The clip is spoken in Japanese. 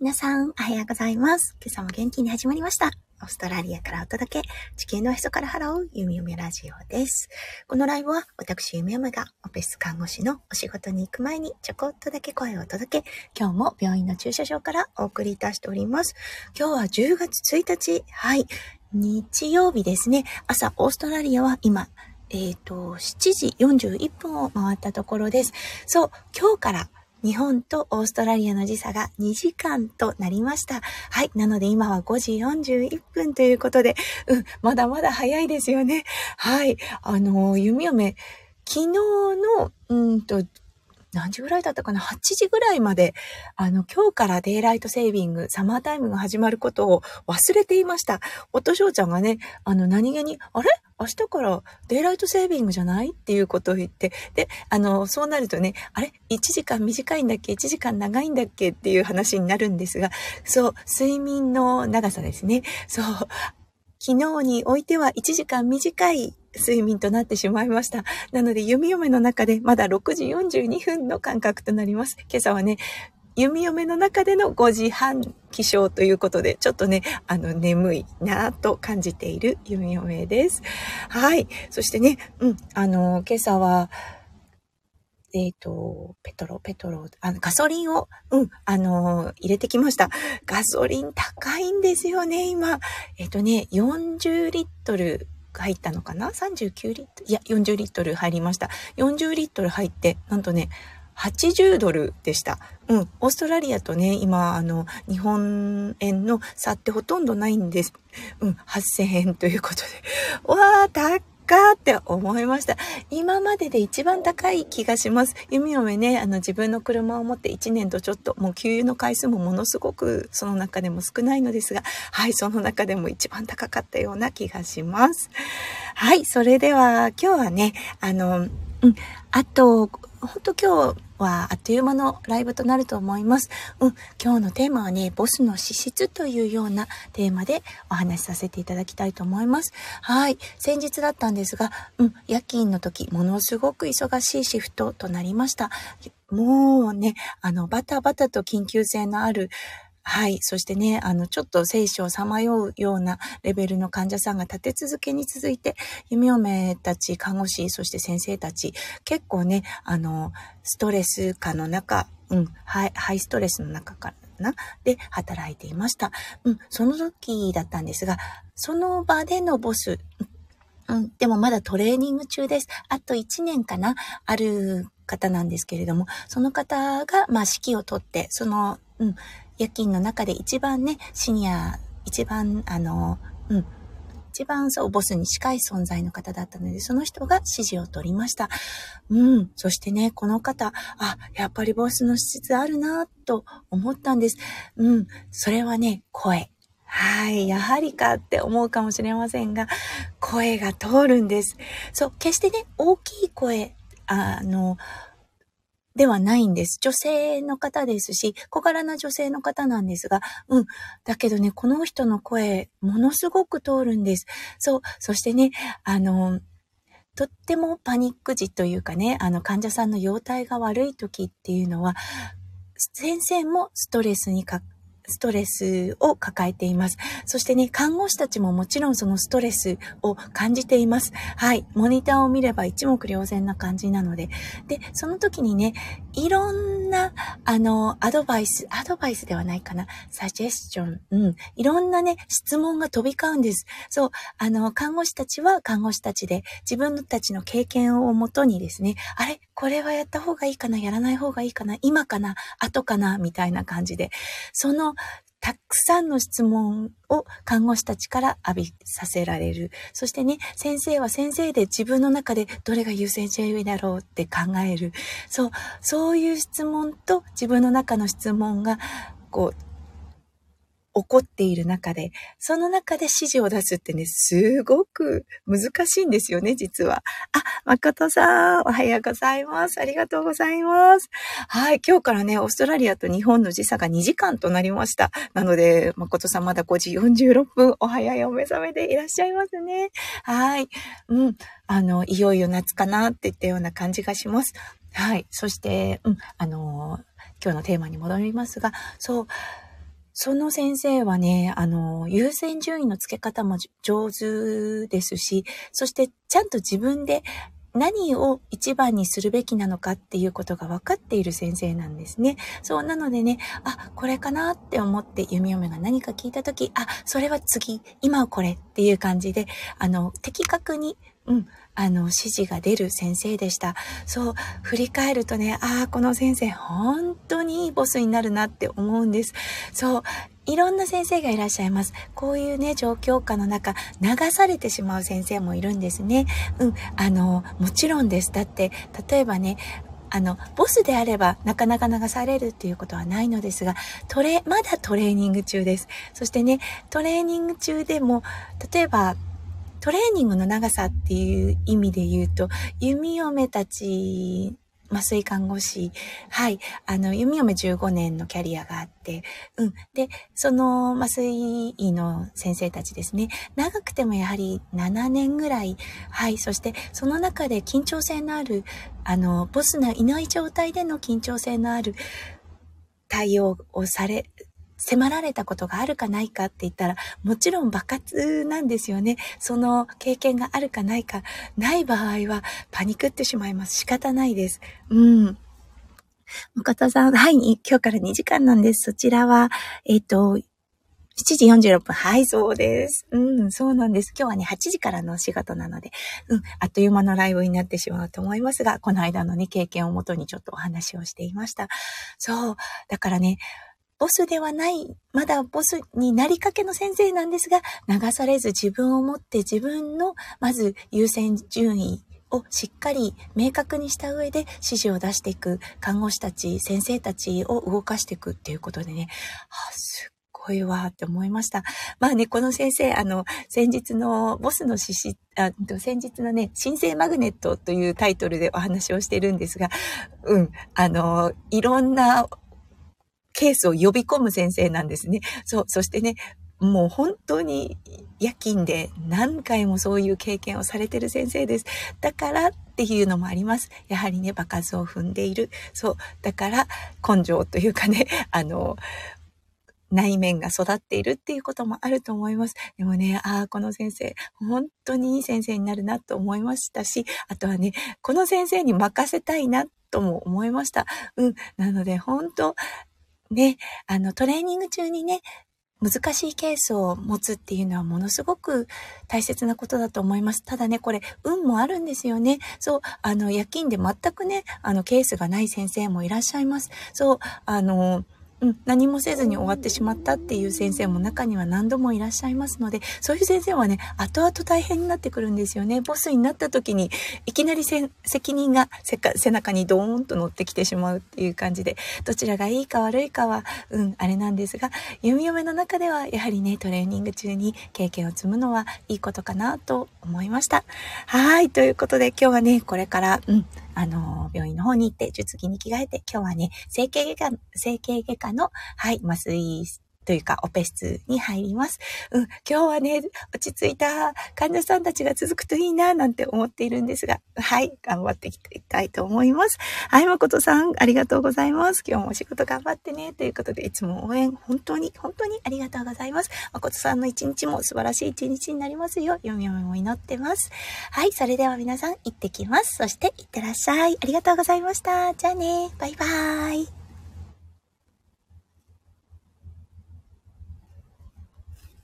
皆さん、おはようございます。今朝も元気に始まりました。オーストラリアからお届け、地球のへそから払う、ゆみゆみラジオです。このライブは、私、ゆみゆみが、オペス看護師のお仕事に行く前に、ちょこっとだけ声をお届け、今日も病院の駐車場からお送りいたしております。今日は10月1日、はい、日曜日ですね。朝、オーストラリアは今、えっ、ー、と、7時41分を回ったところです。そう、今日から日本とオーストラリアの時差が2時間となりました。はい。なので今は5時41分ということで、うん、まだまだ早いですよね。はい。あの、弓嫁、昨日の、うんと、何時ぐらいだったかな ?8 時ぐらいまで、あの、今日からデイライトセービング、サマータイムが始まることを忘れていました。おとしょうちゃんがね、あの、何気に、あれ？明日からデイライトセービングじゃない？っていうことを言って、で、あの、そうなるとね、あれ ?1 時間短いんだっけ ?1 時間長いんだっけ？っていう話になるんですが、そう、睡眠の長さですね。そう、昨日においては1時間短い睡眠となってしまいました。なので、弓嫁の中でまだ6時42分の感覚となります。今朝はね、弓嫁の中での5時半起床ということで、ちょっとね、あの、眠いなぁと感じている弓嫁です。はい。そしてね、うん、あの、今朝は、えっ、ー、と、ペトロ、ペトロ、あの、ガソリンを、うん、あの入れてきました。ガソリン高いんですよね、今。えっ、ー、とね、40リットル入ったのかな ?39 リットル？いや、40リットル入りました。40リットル入って、なんとね、80ドルでした。うん。オーストラリアとね、今、あの、日本円の差ってほとんどないんです。うん。8000円ということで。わー、高かって思いました。今までで一番高い気がします。弓嫁ね、あの自分の車を持って1年とちょっと、もう給油の回数もものすごくその中でも少ないのですが、はい、その中でも一番高かったような気がします。はい、それでは今日はね、あの、うん、あと、本当今日はあっという間のライブとなると思います。うん、今日のテーマはね、ボスの資質というようなテーマでお話しさせていただきたいと思います。はい。先日だったんですが、うん、夜勤の時、ものすごく忙しいシフトとなりました。もうね、あの、バタバタと緊急性のあるはい。そしてね、あの、ちょっと生死をさまようようなレベルの患者さんが立て続けに続いて、弓嫁たち、看護師、そして先生たち、結構ね、あの、ストレス下の中、うん、ハイ、ハイストレスの中からな、で働いていました。うん、その時だったんですが、その場でのボス、うん、でもまだトレーニング中です。あと1年かなある方なんですけれども、その方が、まあ、指揮を取って、その、うん、夜勤の中で一番ね、シニア、一番、あの、うん、一番そう、ボスに近い存在の方だったので、その人が指示を取りました。うん。そしてね、この方、あ、やっぱりボスの資質あるなと思ったんです。うん。それはね、声。はい。やはりかって思うかもしれませんが、声が通るんです。そう。決してね、大きい声、あの、ではないんです。女性の方ですし、小柄な女性の方なんですが、うん。だけどね、この人の声、ものすごく通るんです。そう。そしてね、あの、とってもパニック時というかね、あの患者さんの容態が悪い時っていうのは、先生もストレスにかストレスを抱えています。そしてね、看護師たちももちろんそのストレスを感じています。はい。モニターを見れば一目瞭然な感じなので。で、その時にね、いろんな、あの、アドバイス、アドバイスではないかな、サジェスチョン、うん。いろんなね、質問が飛び交うんです。そう、あの、看護師たちは看護師たちで、自分たちの経験をもとにですね、あれ？これはやった方がいいかな？やらない方がいいかな？今かな？後かな？みたいな感じで、そのたくさんの質問を看護師たちから浴びさせられる。そしてね、先生は先生で自分の中でどれが優先順位だろうって考える。そう、そういう質問と自分の中の質問が、こう、起こっている中で、その中で指示を出すってね、すごく難しいんですよね、実は。あ、誠さん、おはようございます。ありがとうございます。はい、今日からね、オーストラリアと日本の時差が2時間となりました。なので、誠さんまだ5時46分、お早いお目覚めでいらっしゃいますね。はい。うん。あの、いよいよ夏かなっていったような感じがします。はい。そして、うん、あの、今日のテーマに戻りますが、そう、その先生はね、あの、優先順位の付け方も上手ですし、そしてちゃんと自分で何を一番にするべきなのかっていうことが分かっている先生なんですね。そうなのでね、あ、これかなって思って弓嫁が何か聞いたとき、あ、それは次、今はこれっていう感じで、あの、的確に、うん、あの、指示が出る先生でした。そう、振り返るとね、ああ、この先生、本当にいいボスになるなって思うんです。そう、いろんな先生がいらっしゃいます。こういうね、状況下の中、流されてしまう先生もいるんですね。うん、あの、もちろんです。だって、例えばね、あの、ボスであればなかなか流されるっていうことはないのですが、トレ、まだトレーニング中です。そしてね、トレーニング中でも、例えば、トレーニングの長さっていう意味で言うと、弓嫁たち麻酔看護師。はい。あの、弓嫁15年のキャリアがあって、うん。で、その麻酔医の先生たちですね。長くてもやはり7年ぐらい。はい。そして、その中で緊張性のある、あの、ボスがいない状態での緊張性のある対応をされ、迫られたことがあるかないかって言ったら、もちろん爆発なんですよね。その経験があるかないか、ない場合はパニクってしまいます。仕方ないです。うん。岡田さん、はい、今日から2時間なんです。そちらは、えっ、ー、と、7時46分。はい、そうです。うん、そうなんです。今日はね、8時からのお仕事なので、うん、あっという間のライブになってしまうと思いますが、この間のね、経験をもとにちょっとお話をしていました。そう。だからね、ボスではない、まだボスになりかけの先生なんですが、流されず自分を持って自分の、まず優先順位をしっかり明確にした上で指示を出していく看護師たち、先生たちを動かしていくっていうことでね、はあ、すっごいわって思いました。まあね、この先生、あの、先日のボスの指示、あ先日のね、新生マグネットというタイトルでお話をしてるんですが、うん、あの、いろんなケースを呼び込む先生なんですね。そう、そしてね、もう本当に夜勤で何回もそういう経験をされてる先生です。だからっていうのもあります。やはりね、場数を踏んでいる。そう。だから根性というかね、あの、内面が育っているっていうこともあると思います。でもね、ああ、この先生、本当にいい先生になるなと思いましたし、あとはね、この先生に任せたいなとも思いました。うん。なので、本当ね、あの、トレーニング中にね、難しいケースを持つっていうのはものすごく大切なことだと思います。ただね、これ、運もあるんですよね。そう、あの、夜勤で全くね、あの、ケースがない先生もいらっしゃいます。そう、あの、うん、何もせずに終わってしまったっていう先生も中には何度もいらっしゃいますので、そういう先生はね、後々大変になってくるんですよね。ボスになった時に、いきなり責任が背中にドーンと乗ってきてしまうっていう感じで、どちらがいいか悪いかは、うん、あれなんですが、弓嫁の中ではやはりね、トレーニング中に経験を積むのはいいことかなと思いました。はい、ということで今日はね、これから、うん、あの、病院の方に行って、術着に着替えて、今日はね、整形外科、整形外科の、はい、麻酔というか、オペ室に入ります。うん、今日はね、落ち着いた患者さんたちが続くといいな、なんて思っているんですが、はい、頑張っていきたいと思います。はい、誠さん、ありがとうございます。今日もお仕事頑張ってね、ということで、いつも応援、本当に、本当にありがとうございます。誠さんの一日も素晴らしい一日になりますよ。読み読みも祈ってます。はい、それでは皆さん、行ってきます。そして、いってらっしゃい。ありがとうございました。じゃあね、バイバーイ。